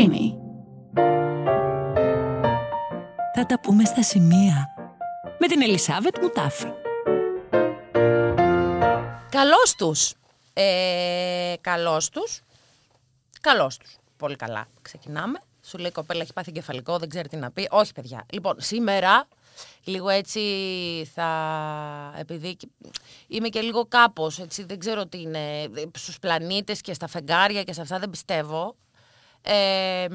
Creamy. Θα τα πούμε στα σημεία με την Ελισάβετ Μουτάφη. Καλώς τους. Ε, καλώς τους. Καλώς τους. Πολύ καλά. Ξεκινάμε. Σου λέει η κοπέλα έχει πάθει εγκεφαλικό, δεν ξέρει τι να πει. Όχι, παιδιά. Λοιπόν, σήμερα λίγο έτσι θα. Επειδή είμαι και λίγο κάπως, έτσι δεν ξέρω τι είναι. Στους πλανήτες και στα φεγγάρια και σε αυτά δεν πιστεύω. Ε,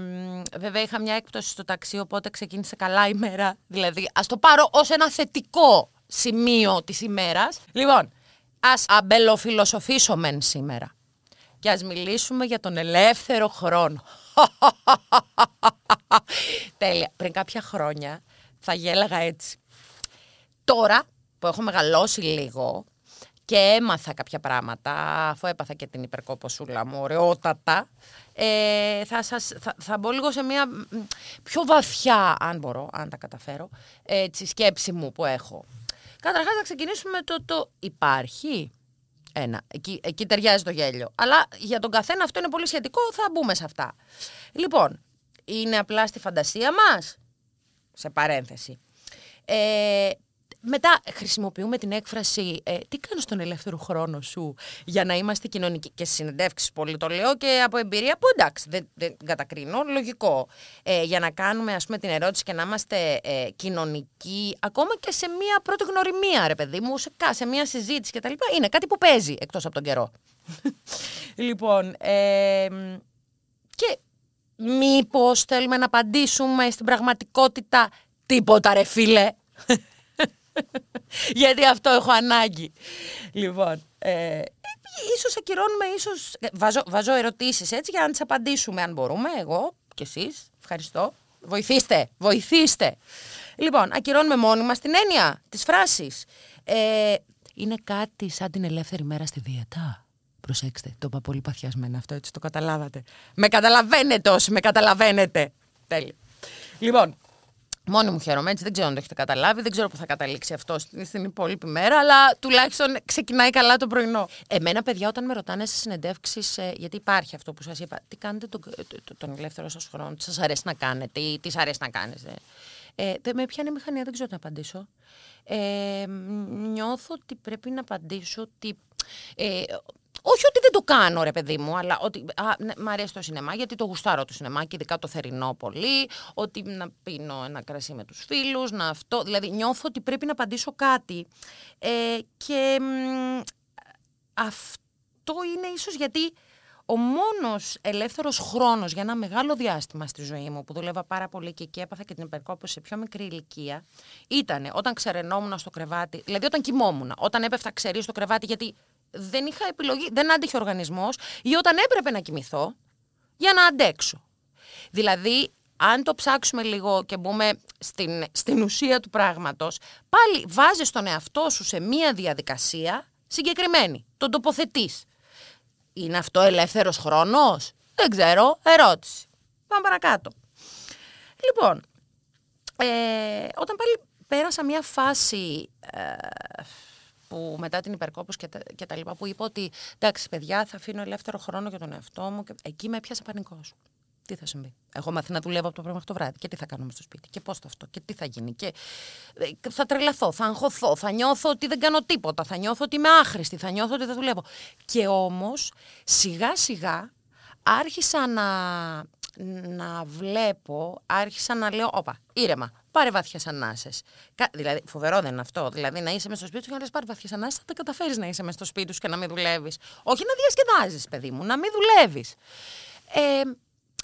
βέβαια είχα μια έκπτωση στο ταξί, οπότε ξεκίνησε καλά η μέρα. Δηλαδή, ας το πάρω ως ένα θετικό σημείο της ημέρας. Λοιπόν, ας αμπελοφιλοσοφήσουμε σήμερα. Και ας μιλήσουμε για τον ελεύθερο χρόνο. Τέλεια. Πριν κάποια χρόνια θα γέλαγα έτσι. Τώρα που έχω μεγαλώσει λίγο και έμαθα κάποια πράγματα, αφού έπαθα και την υπερκόποσούλα μου, ωραιότατα, ε, θα, σας, θα, θα μπω λίγο σε μια πιο βαθιά, αν μπορώ, αν τα καταφέρω, έτσι, σκέψη μου που έχω. Καταρχάς θα ξεκινήσουμε το, το υπάρχει. Ένα. Εκεί, εκεί ταιριάζει το γέλιο. Αλλά για τον καθένα αυτό είναι πολύ σχετικό, θα μπούμε σε αυτά. Λοιπόν, είναι απλά στη φαντασία μας, σε παρένθεση. Ε, μετά χρησιμοποιούμε την έκφραση ε, τι κάνεις στον ελεύθερο χρόνο σου για να είμαστε κοινωνικοί; Και στις συνεντεύξεις πολύ το λέω και από εμπειρία που εντάξει δεν, δεν κατακρίνω, λογικό. Ε, για να κάνουμε ας πούμε την ερώτηση και να είμαστε ε, κοινωνικοί ακόμα και σε μια πρώτη γνωριμία ρε παιδί μου σε, σε μια συζήτηση και τα λοιπά είναι κάτι που παίζει εκτός από τον καιρό. Λοιπόν ε, και μήπως θέλουμε να απαντήσουμε στην πραγματικότητα; Τίποτα ρε φίλε Γιατί αυτό έχω ανάγκη. Λοιπόν, ε, ίσως ακυρώνουμε, ίσως... Ε, βάζω, βάζω ερωτήσεις έτσι για να τις απαντήσουμε αν μπορούμε, εγώ και εσείς. Ευχαριστώ. Βοηθήστε, βοηθήστε. Λοιπόν, ακυρώνουμε μόνοι μας την έννοια της φράσης. Ε, είναι κάτι σαν την ελεύθερη μέρα στη δίαιτα. Προσέξτε, το είπα πολύ παθιασμένα αυτό, έτσι το καταλάβατε. Με καταλαβαίνετε όσοι με καταλαβαίνετε. Τέλειο. Λοιπόν, Μόνη μου χαίρομαι έτσι, δεν ξέρω αν το έχετε καταλάβει, δεν ξέρω πού θα καταλήξει αυτό στην υπόλοιπη μέρα, αλλά τουλάχιστον ξεκινάει καλά το πρωινό. Εμένα, παιδιά, όταν με ρωτάνε σε συνεντεύξεις, ε, γιατί υπάρχει αυτό που σας είπα, τι κάνετε τον, τον ελεύθερο σας χρόνο, τι σας αρέσει να κάνετε ή τι σα αρέσει να κάνετε; Ε, με πιάνει η μηχανία, δεν ξέρω τι να απαντήσω. Ε, νιώθω ότι πρέπει να απαντήσω ότι ε, όχι ότι δεν το κάνω, ρε παιδί μου, αλλά ότι α, ναι, μ' αρέσει το σινεμά, γιατί το γουστάρω το σινεμά και ειδικά το θερινό πολύ. Ότι να πίνω ένα κρασί με τους φίλους, να αυτό. Δηλαδή, νιώθω ότι πρέπει να απαντήσω κάτι. Ε, και αυτό είναι ίσως γιατί ο μόνος ελεύθερος χρόνος για ένα μεγάλο διάστημα στη ζωή μου, που δούλευα πάρα πολύ και εκεί έπαθα και την υπερκόπωση σε πιο μικρή ηλικία, ήταν όταν ξερενόμουν στο κρεβάτι, δηλαδή όταν κοιμόμουν, όταν έπεφτα ξερή στο κρεβάτι, γιατί δεν είχα επιλογή, δεν άντυχε ο οργανισμός ή όταν έπρεπε να κοιμηθώ για να αντέξω. Δηλαδή, αν το ψάξουμε λίγο και μπούμε στην, στην ουσία του πράγματος, πάλι βάζεις τον εαυτό σου σε μία διαδικασία συγκεκριμένη. Τον τοποθετείς. Είναι αυτό ελεύθερος χρόνος; Δεν ξέρω. Ερώτηση. Πάμε παρακάτω. Λοιπόν, ε, όταν πάλι πέρασα μία φάση... Ε, που μετά την υπερκόπωση και, τα, και τα λοιπά, που είπα ότι εντάξει, παιδιά, θα αφήνω ελεύθερο χρόνο για τον εαυτό μου. Και εκεί με έπιασε πανικός. Τι θα συμβεί; Έχω μάθει να δουλεύω από το πρωί μέχρι το βράδυ. Και τι θα κάνουμε στο σπίτι. Και πώς το αυτό. Και τι θα γίνει. Και ε, θα τρελαθώ. Θα αγχωθώ. Θα νιώθω ότι δεν κάνω τίποτα. Θα νιώθω ότι είμαι άχρηστη. Θα νιώθω ότι δεν δουλεύω. Και όμως σιγά σιγά άρχισα να, να βλέπω, άρχισα να λέω, όπα, ήρεμα, πάρε βαθιές ανάσες. Δηλαδή, φοβερό δεν είναι αυτό. Δηλαδή, να είσαι μέσα στο σπίτι σου και να λες πάρε βαθιές ανάσες, θα τα καταφέρεις να είσαι μέσα στο σπίτι σου και να μην δουλεύεις. Όχι να διασκεδάζεις, παιδί μου, να μην δουλεύεις. Ε,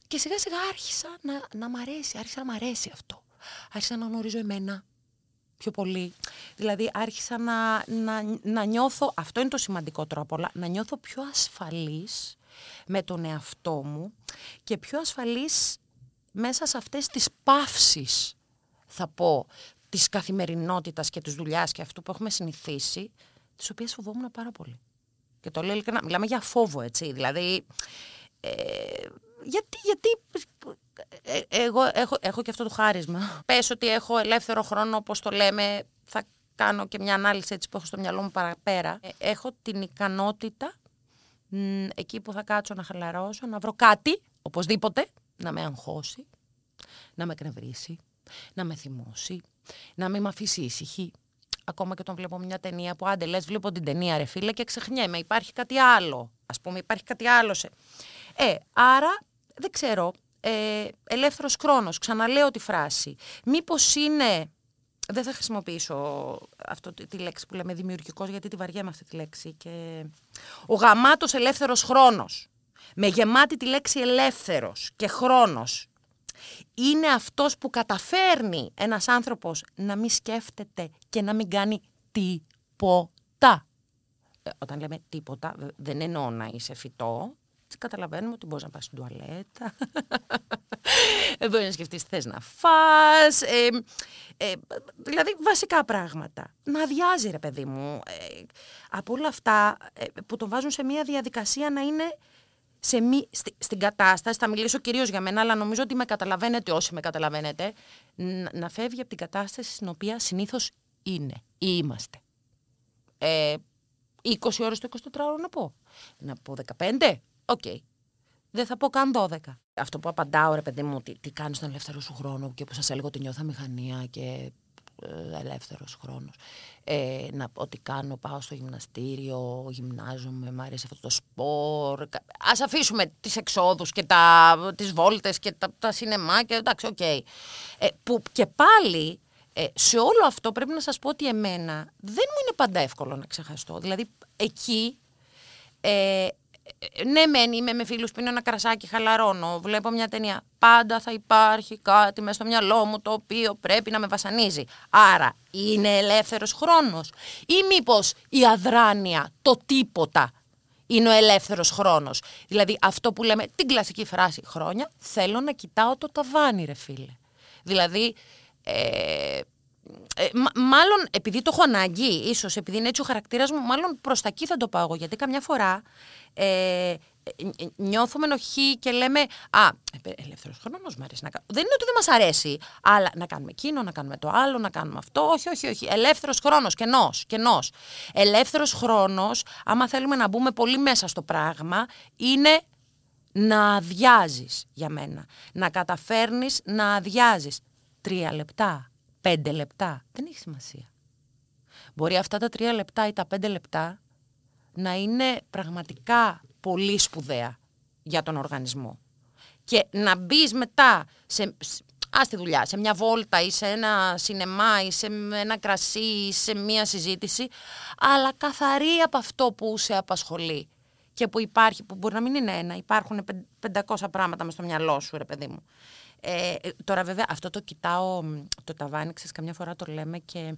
και σιγά σιγά άρχισα να, να μ' αρέσει, άρχισα να μ' αρέσει αυτό. Άρχισα να γνωρίζω εμένα πιο πολύ. Δηλαδή άρχισα να, να, να νιώθω, αυτό είναι το σημαντικότερο απ' όλα, να νιώθω πιο ασφαλής με τον εαυτό μου και πιο ασφαλής μέσα σε αυτές τις παύσεις θα πω, της καθημερινότητας και της δουλειάς και αυτού που έχουμε συνηθίσει, τις οποίες φοβόμουν πάρα πολύ. Και το λέω ειλικρινά, μιλάμε για φόβο, έτσι, δηλαδή... Ε, γιατί, γιατί ε, εγώ έχω, έχω και αυτό το χάρισμα. Πες ότι έχω ελεύθερο χρόνο, όπως το λέμε, θα κάνω και μια ανάλυση έτσι που έχω στο μυαλό μου παραπέρα. Ε, έχω την ικανότητα εκεί που θα κάτσω να χαλαρώσω, να βρω κάτι, οπωσδήποτε, να με αγχώσει, να με εκνευρίσει, να με θυμώσει, να μην με αφήσει ήσυχη. Ακόμα και όταν βλέπω μια ταινία που άντε λες βλέπω την ταινία ρε φίλε και ξεχνιέμαι, υπάρχει κάτι άλλο. Ας πούμε υπάρχει κάτι άλλο σε... Ε, άρα δεν ξέρω, ε, ελεύθερος χρόνος, ξαναλέω τη φράση. Μήπως είναι δεν θα χρησιμοποιήσω αυτό τη λέξη που λέμε δημιουργικός γιατί τη βαριέμαι αυτή τη λέξη. Και... Ο γαμάτος ελεύθερος χρόνος, με γεμάτη τη λέξη ελεύθερος και χρόνος, είναι αυτός που καταφέρνει ένας άνθρωπος να μην σκέφτεται και να μην κάνει τίποτα. Ε, όταν λέμε τίποτα, δεν εννοώ να είσαι φυτό, καταλαβαίνουμε ότι μπορείς να πας στην τουαλέτα, ε, μπορεί να σκεφτείς τι θες να φας, ε, ε, δηλαδή βασικά πράγματα. Να αδειάζει ρε παιδί μου, ε, από όλα αυτά ε, που τον βάζουν σε μια διαδικασία να είναι σε μη, στην κατάσταση, θα μιλήσω κυρίως για μένα, αλλά νομίζω ότι με καταλαβαίνετε όσοι με καταλαβαίνετε, να, να φεύγει από την κατάσταση στην οποία συνήθως είναι ή είμαστε. Ε, 20 ώρες το 24ωρο να πω. Να πω 15. OK. Okay. Δεν θα πω καν 12. Αυτό που απαντάω, ρε παιδί μου, τι, τι κάνεις στον ελεύθερο σου χρόνο και που σας έλεγα ότι νιώθω αμηχανία και ε, ελεύθερος χρόνος. Ε, να ότι κάνω, πάω στο γυμναστήριο, γυμνάζομαι, μου αρέσει αυτό το σπορ. Ας αφήσουμε τις εξόδους και τις βόλτες και τα, τα σινεμά και εντάξει, OK. Okay. Ε, που και πάλι ε, σε όλο αυτό πρέπει να σας πω ότι εμένα δεν μου είναι πάντα εύκολο να ξεχαστώ. Δηλαδή εκεί ε, ναι, μεν είμαι με φίλους που είναι ένα κρασάκι, χαλαρώνω, βλέπω μια ταινία. Πάντα θα υπάρχει κάτι μέσα στο μυαλό μου το οποίο πρέπει να με βασανίζει. Άρα, είναι ελεύθερος χρόνος. Ή μήπως η αδράνεια, το τίποτα, είναι ο ελεύθερος χρόνος. Δηλαδή, αυτό που λέμε την κλασική φράση χρόνια, θέλω να κοιτάω το ταβάνι, ρε φίλε. Δηλαδή, ε, ε, μάλλον επειδή το έχω ανάγκη, ίσως επειδή είναι έτσι ο χαρακτήρας μου, μάλλον προς τα εκεί θα το πάω Γιατί καμιά φορά ε, νιώθουμε ενοχή και λέμε Α, ελεύθερος χρόνος μου αρέσει να κάνω. Δεν είναι ότι δεν μας αρέσει, αλλά να κάνουμε εκείνο, να κάνουμε το άλλο, να κάνουμε αυτό. Όχι, όχι, όχι. Ελεύθερος χρόνος, κενός. Κενός. Ελεύθερος χρόνος, άμα θέλουμε να μπούμε πολύ μέσα στο πράγμα, είναι να αδειάζεις για μένα. Να καταφέρνεις να αδειάζεις. Τρία λεπτά, πέντε λεπτά. Δεν έχει σημασία. Μπορεί αυτά τα τρία λεπτά ή τα πέντε λεπτά να είναι πραγματικά πολύ σπουδαία για τον οργανισμό. Και να μπεις μετά σε, ας τη δουλειά, σε μια βόλτα ή σε ένα σινεμά ή σε ένα κρασί ή σε μια συζήτηση, αλλά καθαρή από αυτό που σε απασχολεί και που υπάρχει, που μπορεί να μην είναι ένα, υπάρχουν 500 πράγματα μες στο μυαλό σου, ρε παιδί μου. Ε, τώρα βέβαια αυτό το κοιτάω, το ταβάνι, ξέρεις, καμιά φορά το λέμε και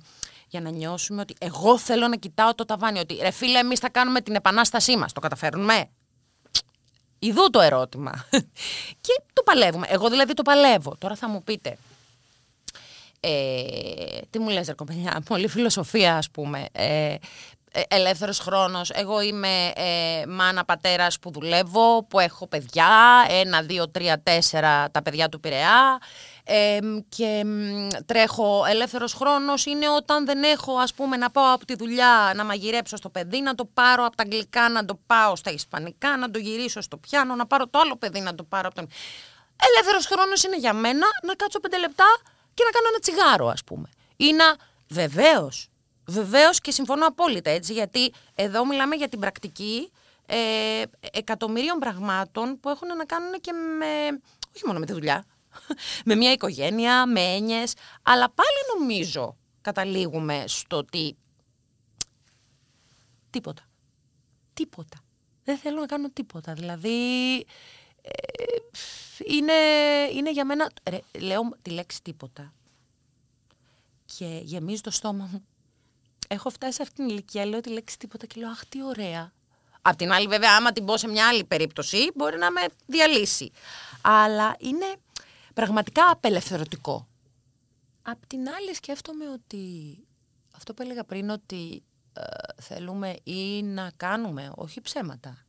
για να νιώσουμε ότι εγώ θέλω να κοιτάω το ταβάνι, ότι ρε φίλε εμείς θα κάνουμε την επανάστασή μας, το καταφέρνουμε; Ιδού το ερώτημα. και το παλεύουμε. Εγώ δηλαδή το παλεύω. Τώρα θα μου πείτε, ε, τι μου λες ρε κοπελιά, πολύ φιλοσοφία ας πούμε. Ε, ε, ελεύθερος χρόνος. Εγώ είμαι ε, μάνα πατέρας που δουλεύω, που έχω παιδιά, ένα, δύο, τρία, τέσσερα τα παιδιά του Πειραιά ε, και τρέχω ελεύθερος χρόνος είναι όταν δεν έχω ας πούμε να πάω από τη δουλειά να μαγειρέψω στο παιδί, να το πάρω από τα αγγλικά, να το πάω στα ισπανικά, να το γυρίσω στο πιάνο, να πάρω το άλλο παιδί να το πάρω από τον... Ελεύθερος χρόνος είναι για μένα να κάτσω πέντε λεπτά και να κάνω ένα τσιγάρο ας πούμε. Ή να βεβαίως Βεβαίως και συμφωνώ απόλυτα έτσι, γιατί εδώ μιλάμε για την πρακτική ε, εκατομμύριων πραγμάτων που έχουν να κάνουν και με. όχι μόνο με τη δουλειά. με μια οικογένεια, με έννοιες. Αλλά πάλι νομίζω καταλήγουμε στο ότι. Τίποτα. Τίποτα. Δεν θέλω να κάνω τίποτα. Δηλαδή. Ε, είναι, είναι για μένα. Ρε, λέω τη λέξη τίποτα. Και γεμίζει το στόμα μου έχω φτάσει σε αυτήν την ηλικία, λέω τη λέξη τίποτα και λέω Αχ, τι ωραία. Απ' την άλλη, βέβαια, άμα την πω σε μια άλλη περίπτωση, μπορεί να με διαλύσει. Αλλά είναι πραγματικά απελευθερωτικό. Απ' την άλλη, σκέφτομαι ότι αυτό που έλεγα πριν, ότι ε, θέλουμε ή να κάνουμε, όχι ψέματα,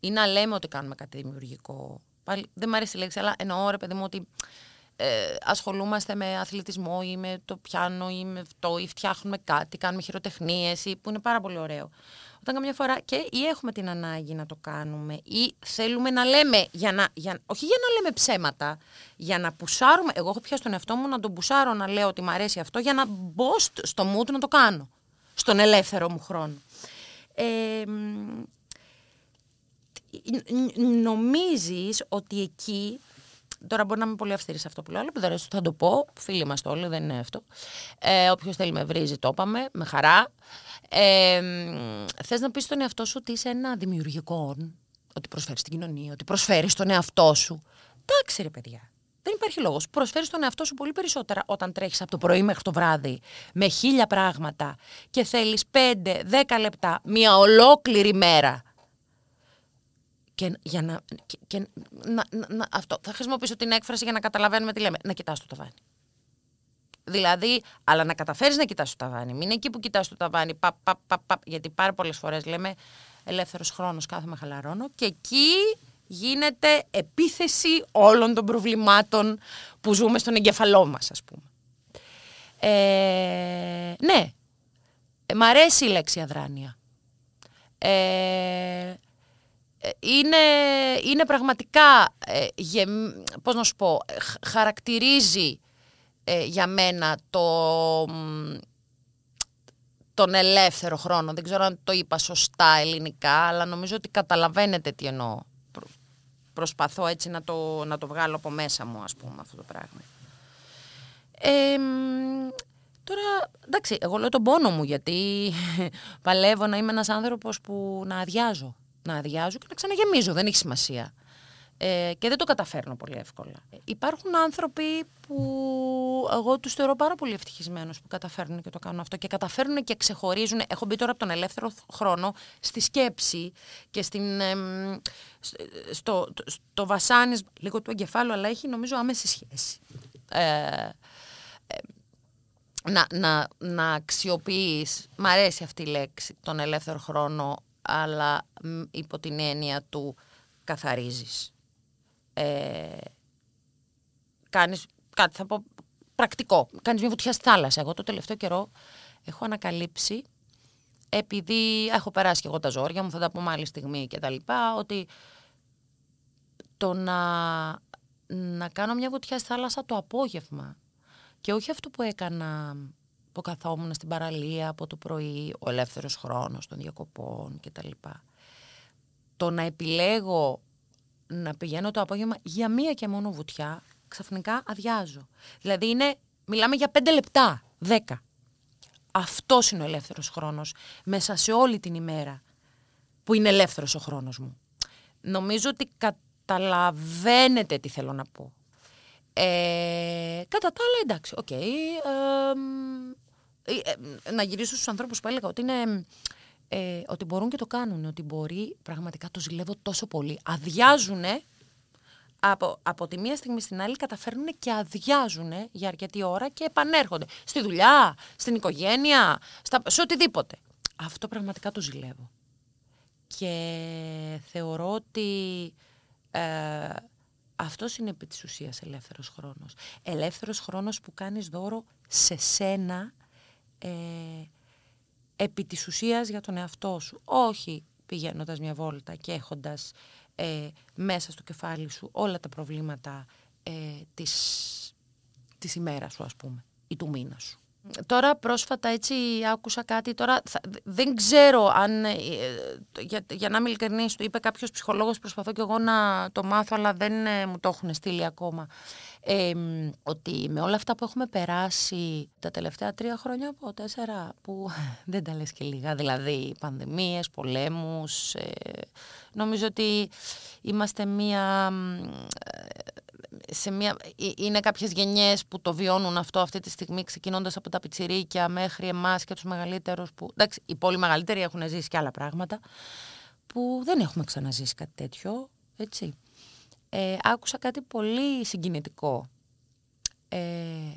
ή να λέμε ότι κάνουμε κάτι δημιουργικό. Πάλι, δεν μου αρέσει η λέξη, αλλά εννοώ, ρε παιδί μου, ότι ε, ασχολούμαστε με αθλητισμό ή με το πιάνο ή με αυτό ή φτιάχνουμε κάτι, κάνουμε χειροτεχνίες ή που είναι πάρα πολύ ωραίο. Όταν καμιά φορά και ή έχουμε την ανάγκη να το κάνουμε ή θέλουμε να λέμε, για να, για, όχι για να λέμε ψέματα, για να πουσάρουμε. Εγώ έχω πια στον εαυτό μου να τον πουσάρω να λέω ότι μου αρέσει αυτό για να μπω στο mood να το κάνω. Στον ελεύθερο μου χρόνο. Ε, νομίζεις ότι εκεί Τώρα μπορεί να είμαι πολύ αυστηρή σε αυτό που λέω, αλλά θα το πω. Φίλοι μας όλοι, δεν είναι αυτό. Ε, Όποιος θέλει με βρίζει, το είπαμε, με χαρά. Ε, Θες να πεις στον εαυτό σου ότι είσαι ένα δημιουργικό, ότι προσφέρεις στην κοινωνία, ότι προσφέρεις στον εαυτό σου. Εντάξει, ρε παιδιά. Δεν υπάρχει λόγος. Προσφέρεις τον εαυτό σου πολύ περισσότερα όταν τρέχεις από το πρωί μέχρι το βράδυ με χίλια πράγματα και θέλεις 5-10 λεπτά, μια ολόκληρη μέρα και, για να, και, να, να, αυτό. Θα χρησιμοποιήσω την έκφραση για να καταλαβαίνουμε τι λέμε. Να κοιτάς το ταβάνι. Δηλαδή, αλλά να καταφέρεις να κοιτάς το ταβάνι. Μην είναι εκεί που κοιτάς το ταβάνι. Πα, πα, πα, πα, γιατί πάρα πολλές φορές λέμε ελεύθερος χρόνος, κάθομαι χαλαρώνω. Και εκεί γίνεται επίθεση όλων των προβλημάτων που ζούμε στον εγκεφαλό μας, ας πούμε. Ε, ναι, ε, μ' αρέσει η λέξη αδράνεια. Ε, ε, είναι, είναι πραγματικά, ε, πώς να σου πω, χαρακτηρίζει ε, για μένα το, τον ελεύθερο χρόνο. Δεν ξέρω αν το είπα σωστά ελληνικά, αλλά νομίζω ότι καταλαβαίνετε τι εννοώ. Προσπαθώ έτσι να το, να το βγάλω από μέσα μου, ας πούμε, αυτό το πράγμα. τώρα, εντάξει, εγώ λέω τον πόνο μου, γιατί παλεύω να είμαι ένας άνθρωπος που να αδειάζω να αδειάζω και να ξαναγεμίζω. Δεν έχει σημασία. Ε, και δεν το καταφέρνω πολύ εύκολα. Υπάρχουν άνθρωποι που εγώ τους θεωρώ πάρα πολύ ευτυχισμένους που καταφέρνουν και το κάνουν αυτό και καταφέρνουν και ξεχωρίζουν. Έχω μπει τώρα από τον ελεύθερο χρόνο στη σκέψη και στην, στο, στο βασάνισμα λίγο του εγκεφάλου, αλλά έχει νομίζω άμεση σχέση. Ε, ε, να, να, να αξιοποιείς, μ' αρέσει αυτή η λέξη, τον ελεύθερο χρόνο αλλά υπό την έννοια του καθαρίζεις. Ε, κάνεις κάτι, θα πω πρακτικό. Κάνεις μια βουτιά στη θάλασσα. Εγώ το τελευταίο καιρό έχω ανακαλύψει, επειδή έχω περάσει και εγώ τα ζόρια μου, θα τα πούμε άλλη στιγμή και τα λοιπά, ότι το να, να κάνω μια βουτιά στη θάλασσα το απόγευμα και όχι αυτό που έκανα που καθόμουν στην παραλία από το πρωί, ο ελεύθερος χρόνος των διακοπών κτλ. Το να επιλέγω να πηγαίνω το απόγευμα για μία και μόνο βουτιά, ξαφνικά αδειάζω. Δηλαδή είναι, μιλάμε για πέντε λεπτά, δέκα. Αυτός είναι ο ελεύθερος χρόνος μέσα σε όλη την ημέρα που είναι ελεύθερος ο χρόνος μου. Νομίζω ότι καταλαβαίνετε τι θέλω να πω. Ε, κατά τα άλλα, εντάξει, OK. Okay, ε, ε, να γυρίσω στους ανθρώπους που έλεγα ότι είναι... Ε, ότι μπορούν και το κάνουν, ότι μπορεί, πραγματικά το ζηλεύω τόσο πολύ. Αδειάζουν από, από τη μία στιγμή στην άλλη καταφέρνουν και αδειάζουν για αρκετή ώρα και επανέρχονται. Στη δουλειά, στην οικογένεια, στα, σε οτιδήποτε. Αυτό πραγματικά το ζηλεύω. Και θεωρώ ότι ε, αυτός είναι επί της ουσίας ελεύθερος χρόνος. Ελεύθερος χρόνος που κάνεις δώρο σε σένα ε, επί της ουσίας για τον εαυτό σου. Όχι πηγαίνοντας μια βόλτα και έχοντας ε, μέσα στο κεφάλι σου όλα τα προβλήματα ε, της, της ημέρας σου ας πούμε ή του μήνα σου. Τώρα πρόσφατα έτσι άκουσα κάτι, τώρα δεν ξέρω αν, ε, για, για να είμαι ειλικρινής, το είπε κάποιος ψυχολόγος, προσπαθώ και εγώ να το μάθω, αλλά δεν ε, μου το έχουν στείλει ακόμα. Ότι με όλα αυτά που έχουμε περάσει τα τελευταία τρία χρόνια από τέσσερα, που δεν τα λες και λίγα, δηλαδή πανδημίες, πολέμους, ε, νομίζω ότι είμαστε μία σε μια, ε, είναι κάποιες γενιές που το βιώνουν αυτό αυτή τη στιγμή, ξεκινώντας από τα πιτσιρίκια μέχρι εμάς και τους μεγαλύτερους. Που, εντάξει, οι πολύ μεγαλύτεροι έχουν ζήσει και άλλα πράγματα, που δεν έχουμε ξαναζήσει κάτι τέτοιο. Έτσι. Ε, άκουσα κάτι πολύ συγκινητικό. Ε,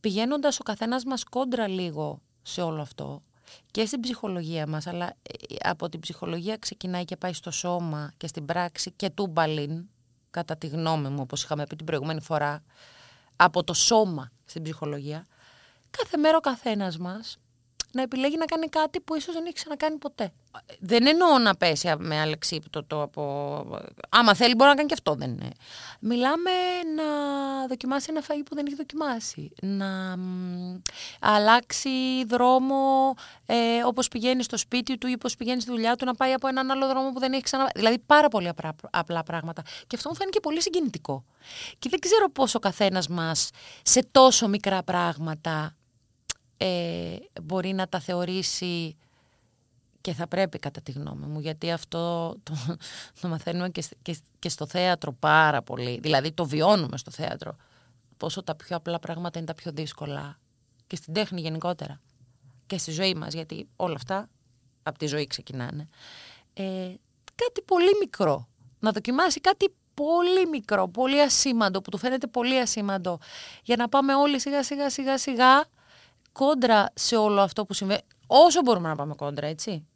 πηγαίνοντας ο καθένας μας κόντρα λίγο σε όλο αυτό και στην ψυχολογία μας, αλλά ε, από την ψυχολογία ξεκινάει και πάει στο σώμα και στην πράξη και τούμπαλιν, κατά τη γνώμη μου, όπως είχαμε πει την προηγούμενη φορά, από το σώμα στην ψυχολογία, κάθε μέρα ο καθένας μας να επιλέγει να κάνει κάτι που ίσως δεν έχει ξανακάνει ποτέ. Δεν εννοώ να πέσει με αλεξίπτωτο από... Άμα θέλει μπορεί να κάνει και αυτό, δεν είναι. Μιλάμε να δοκιμάσει ένα φαγητό που δεν έχει δοκιμάσει. Να αλλάξει δρόμο ε, όπως πηγαίνει στο σπίτι του ή όπως πηγαίνει στη δουλειά του να πάει από έναν άλλο δρόμο που δεν έχει ξαναπάει. Δηλαδή πάρα πολύ απλά πράγματα. Και αυτό μου φάνηκε πολύ συγκινητικό. Και δεν ξέρω πόσο ο καθένας μας σε τόσο μικρά πράγματα ε, μπορεί να τα θεωρήσει και θα πρέπει κατά τη γνώμη μου, γιατί αυτό το, το μαθαίνουμε και, και, και στο θέατρο πάρα πολύ, δηλαδή το βιώνουμε στο θέατρο, πόσο τα πιο απλά πράγματα είναι τα πιο δύσκολα. Και στην τέχνη γενικότερα. Και στη ζωή μας, γιατί όλα αυτά από τη ζωή ξεκινάνε. Ε, κάτι πολύ μικρό, να δοκιμάσει κάτι πολύ μικρό, πολύ ασήμαντο, που του φαίνεται πολύ ασήμαντο, για να πάμε όλοι σιγά σιγά σιγά σιγά κόντρα σε όλο αυτό που συμβαίνει. Όσο μπορούμε να πάμε κόντρα, έτσι.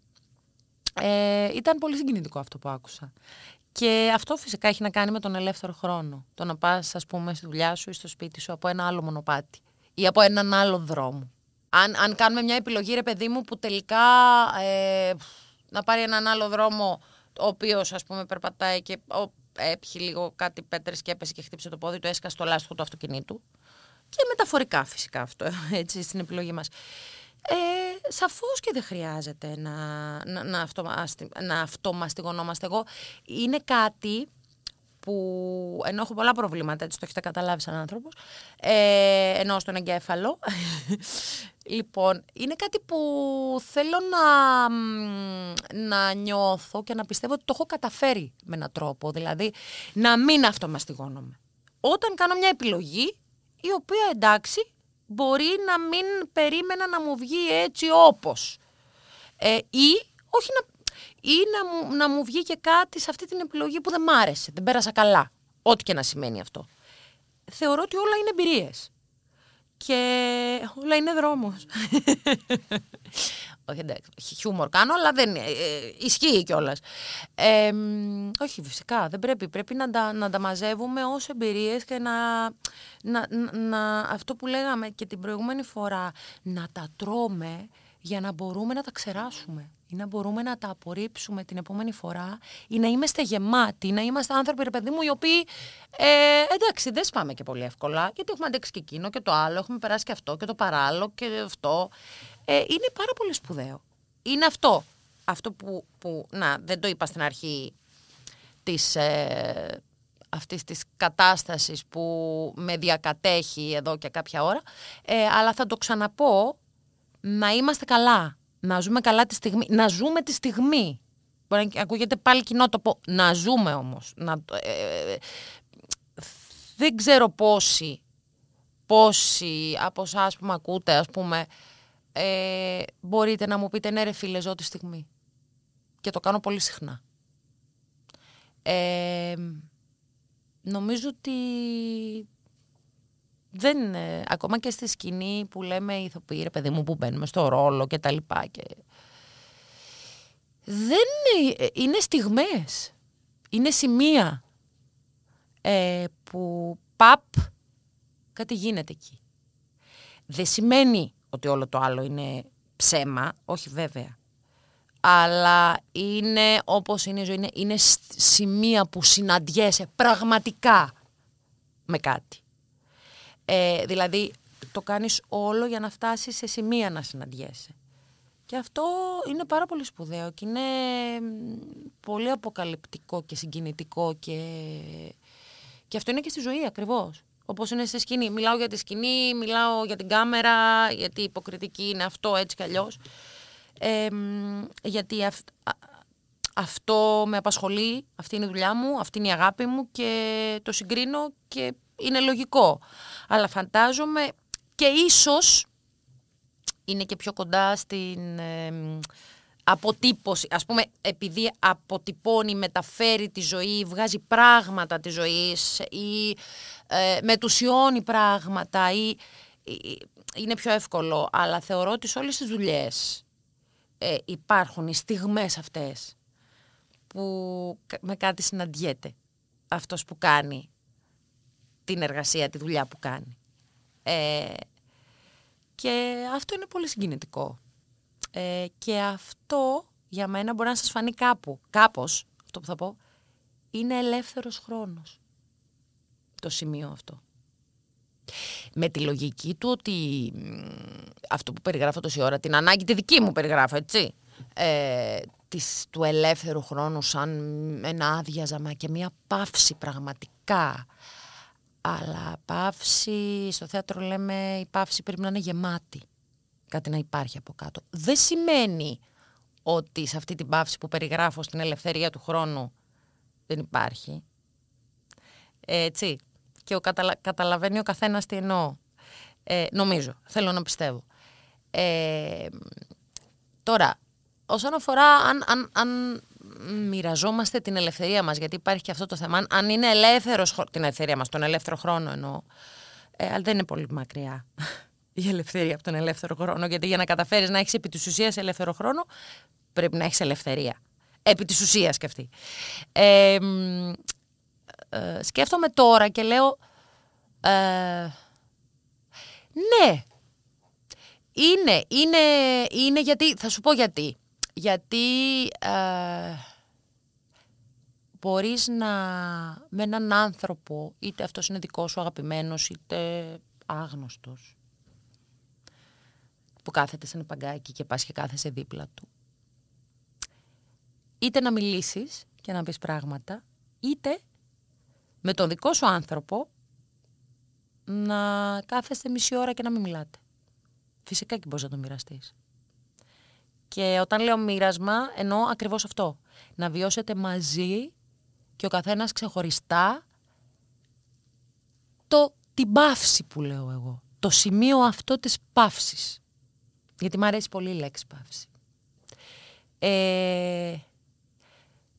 Ε, ήταν πολύ συγκινητικό αυτό που άκουσα. Και αυτό φυσικά έχει να κάνει με τον ελεύθερο χρόνο. Το να πας, ας πούμε, στη δουλειά σου ή στο σπίτι σου από ένα άλλο μονοπάτι ή από έναν άλλο δρόμο. Αν, αν κάνουμε μια επιλογή, ρε παιδί μου, που τελικά ε, να πάρει έναν άλλο δρόμο, ο οποίος ας πούμε περπατάει και ο, έπιχε λίγο κάτι πέτρες και έπεσε και χτύπησε το πόδι του, έσκασε το λάστιχο του αυτοκινήτου και μεταφορικά φυσικά αυτό έτσι, στην επιλογή μας. Ε, σαφώς και δεν χρειάζεται να, να, να, αυτομαστι, να αυτομαστιγωνόμαστε εγώ. Είναι κάτι που ενώ έχω πολλά προβλήματα, έτσι το έχετε καταλάβεις σαν άνθρωπος, ε, ενώ στον εγκέφαλο, λοιπόν, είναι κάτι που θέλω να, να νιώθω και να πιστεύω ότι το έχω καταφέρει με έναν τρόπο, δηλαδή να μην αυτομαστιγώνομαι. Όταν κάνω μια επιλογή, η οποία εντάξει μπορεί να μην περίμενα να μου βγει έτσι όπως. Ε, ή όχι να, ή να μου, να μου βγει και κάτι σε αυτή την επιλογή που δεν μ' άρεσε, δεν πέρασα καλά. Ό,τι και να σημαίνει αυτό. Θεωρώ ότι όλα είναι εμπειρίες. Και όλα είναι δρόμος. όχι εντάξει, χιούμορ κάνω, αλλά δεν ε, ε ισχύει κιόλας. Ε, όχι, φυσικά δεν πρέπει. Πρέπει να τα, να τα μαζεύουμε ως εμπειρίες και να, να, να, αυτό που λέγαμε και την προηγούμενη φορά, να τα τρώμε για να μπορούμε να τα ξεράσουμε ή να μπορούμε να τα απορρίψουμε την επόμενη φορά ή να είμαστε γεμάτοι, να είμαστε άνθρωποι, ρε παιδί μου, οι οποίοι ε, εντάξει δεν σπάμε και πολύ εύκολα γιατί έχουμε αντέξει και εκείνο και το άλλο, έχουμε περάσει και αυτό και το παράλληλο και αυτό ε, είναι πάρα πολύ σπουδαίο. Είναι αυτό. Αυτό που, που να, δεν το είπα στην αρχή της, ε, αυτής της κατάστασης που με διακατέχει εδώ και κάποια ώρα, ε, αλλά θα το ξαναπώ, να είμαστε καλά, να ζούμε καλά τη στιγμή, να ζούμε τη στιγμή. Μπορεί να ακούγεται πάλι κοινό το πω, να ζούμε όμως. Να, ε, ε, δεν ξέρω πόσοι, πόσοι από εσάς που με ακούτε, ας πούμε, ε, μπορείτε να μου πείτε ναι ρε φίλε ζω τη στιγμή. Και το κάνω πολύ συχνά. Ε, νομίζω ότι δεν, ε, ακόμα και στη σκηνή που λέμε ηθοποιοί ρε παιδί μου που μπαίνουμε στο ρόλο και τα λοιπά και... δεν ε, είναι στιγμές, είναι σημεία ε, που παπ κάτι γίνεται εκεί. Δεν σημαίνει ότι όλο το άλλο είναι ψέμα, όχι βέβαια. Αλλά είναι όπως είναι η ζωή, είναι, είναι σημεία που συναντιέσαι πραγματικά με κάτι. Ε, δηλαδή το κάνεις όλο για να φτάσεις σε σημεία να συναντιέσαι. Και αυτό είναι πάρα πολύ σπουδαίο και είναι πολύ αποκαλυπτικό και συγκινητικό και, και αυτό είναι και στη ζωή ακριβώς. Όπως είναι στη σκηνή. Μιλάω για τη σκηνή, μιλάω για την κάμερα, γιατί η υποκριτική είναι αυτό έτσι κι αλλιώς. γιατί αυτό με απασχολεί, αυτή είναι η δουλειά μου, αυτή είναι η αγάπη μου και το συγκρίνω και είναι λογικό. Αλλά φαντάζομαι και ίσως είναι και πιο κοντά στην αποτύπωση. Ας πούμε, επειδή αποτυπώνει, μεταφέρει τη ζωή, βγάζει πράγματα της ζωής ή ε, μετουσιώνει πράγματα ή, είναι πιο εύκολο. Αλλά θεωρώ ότι σε όλες τις δουλειές ε, υπάρχουν οι στιγμές αυτές που με κάτι συναντιέται αυτός που κάνει την εργασία, τη δουλειά που κάνει. Ε, και αυτό είναι πολύ συγκινητικό. Ε, και αυτό για μένα μπορεί να σας φανεί κάπου, κάπως, αυτό που θα πω, είναι ελεύθερος χρόνος. Το σημείο αυτό. Με τη λογική του ότι αυτό που περιγράφω τόση ώρα, την ανάγκη τη δική μου περιγράφω, έτσι, ε, της, του ελεύθερου χρόνου σαν ένα άδειαζαμα και μια παύση πραγματικά. Αλλά παύση, στο θέατρο λέμε η παύση πρέπει να είναι γεμάτη. Κάτι να υπάρχει από κάτω. Δεν σημαίνει ότι σε αυτή την παύση που περιγράφω στην ελευθερία του χρόνου δεν υπάρχει. Έτσι. Και ο καταλα... καταλαβαίνει ο καθένας τι εννοώ. Ε, νομίζω, θέλω να πιστεύω. Ε, τώρα, όσον αφορά αν, αν, αν μοιραζόμαστε την ελευθερία μας, γιατί υπάρχει και αυτό το θέμα, αν είναι ελεύθερος, την ελευθερία μας, τον ελεύθερο χρόνο εννοώ, ε, αλλά δεν είναι πολύ μακριά η ελευθερία από τον ελεύθερο χρόνο, γιατί για να καταφέρεις να έχεις επί της ουσίας ελεύθερο χρόνο, πρέπει να έχεις ελευθερία. Επί της ουσίας και αυτή. Ε, ε, σκέφτομαι τώρα και λέω, ε, ναι, είναι, είναι, είναι γιατί, θα σου πω γιατί. Γιατί ε, μπορείς να, με έναν άνθρωπο, είτε αυτός είναι δικός σου αγαπημένος, είτε άγνωστος, που κάθεται σε ένα παγκάκι και πας και κάθεσαι δίπλα του, είτε να μιλήσεις και να πεις πράγματα, είτε με τον δικό σου άνθρωπο να κάθεστε μισή ώρα και να μην μιλάτε. Φυσικά και μπορείς να το μοιραστείς. Και όταν λέω μοίρασμα, εννοώ ακριβώς αυτό. Να βιώσετε μαζί και ο καθένας ξεχωριστά το, την παύση που λέω εγώ. Το σημείο αυτό της παύσης. Γιατί μου αρέσει πολύ η λέξη παύση. Ε,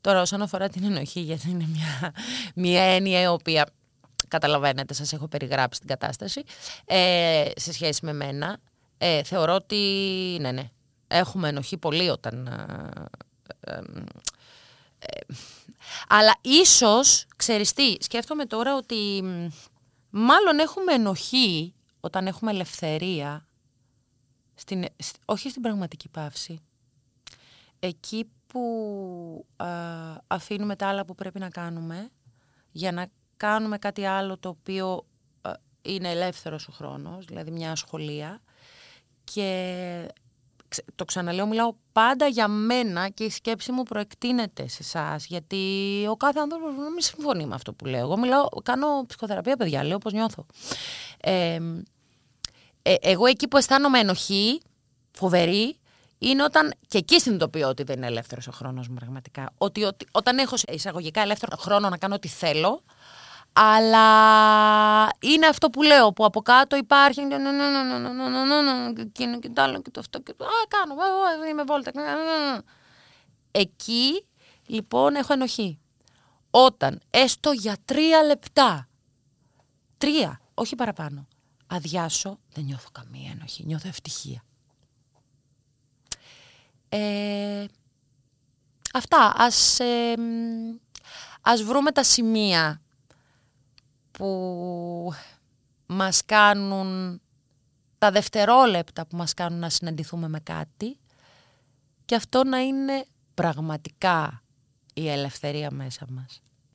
τώρα όσον αφορά την ενοχή, γιατί είναι μια, μια έννοια η οποία καταλαβαίνετε, σας έχω περιγράψει την κατάσταση, ε, σε σχέση με μένα, ε, θεωρώ ότι ναι, ναι, έχουμε ενοχή πολύ όταν... Ε, ε, ε, αλλά ίσως, ξέρεις τι, σκέφτομαι τώρα ότι μάλλον έχουμε ενοχή όταν έχουμε ελευθερία, στην, όχι στην πραγματική παύση, εκεί που αφήνουμε τα άλλα που πρέπει να κάνουμε για να κάνουμε κάτι άλλο το οποίο είναι ελεύθερος ο χρόνος, δηλαδή μια ασχολία και το ξαναλέω, μιλάω πάντα για μένα και η σκέψη μου προεκτείνεται σε εσάς. Γιατί ο κάθε άνθρωπος δεν μην συμφωνεί με αυτό που λέω. Εγώ μιλάω, κάνω ψυχοθεραπεία, παιδιά, λέω πώ νιώθω. Ε, εγώ εκεί που αισθάνομαι ενοχή, φοβερή, είναι όταν και εκεί συνειδητοποιώ ότι δεν είναι ελεύθερος ο χρόνος μου πραγματικά. Ότι, ότι όταν έχω εισαγωγικά ελεύθερο χρόνο να κάνω ό,τι θέλω, αλλά είναι αυτό που λέω, που από κάτω υπάρχει εκείνο και το άλλο και το αυτό και το α, κάνω, είμαι βόλτα. Εκεί λοιπόν έχω ενοχή. Όταν έστω για τρία λεπτά, τρία, όχι παραπάνω, αδειάσω, δεν νιώθω καμία ενοχή, νιώθω ευτυχία. Ε, αυτά, ας, ε, ας βρούμε τα σημεία που μας κάνουν τα δευτερόλεπτα που μας κάνουν να συναντηθούμε με κάτι και αυτό να είναι πραγματικά η ελευθερία μέσα μας.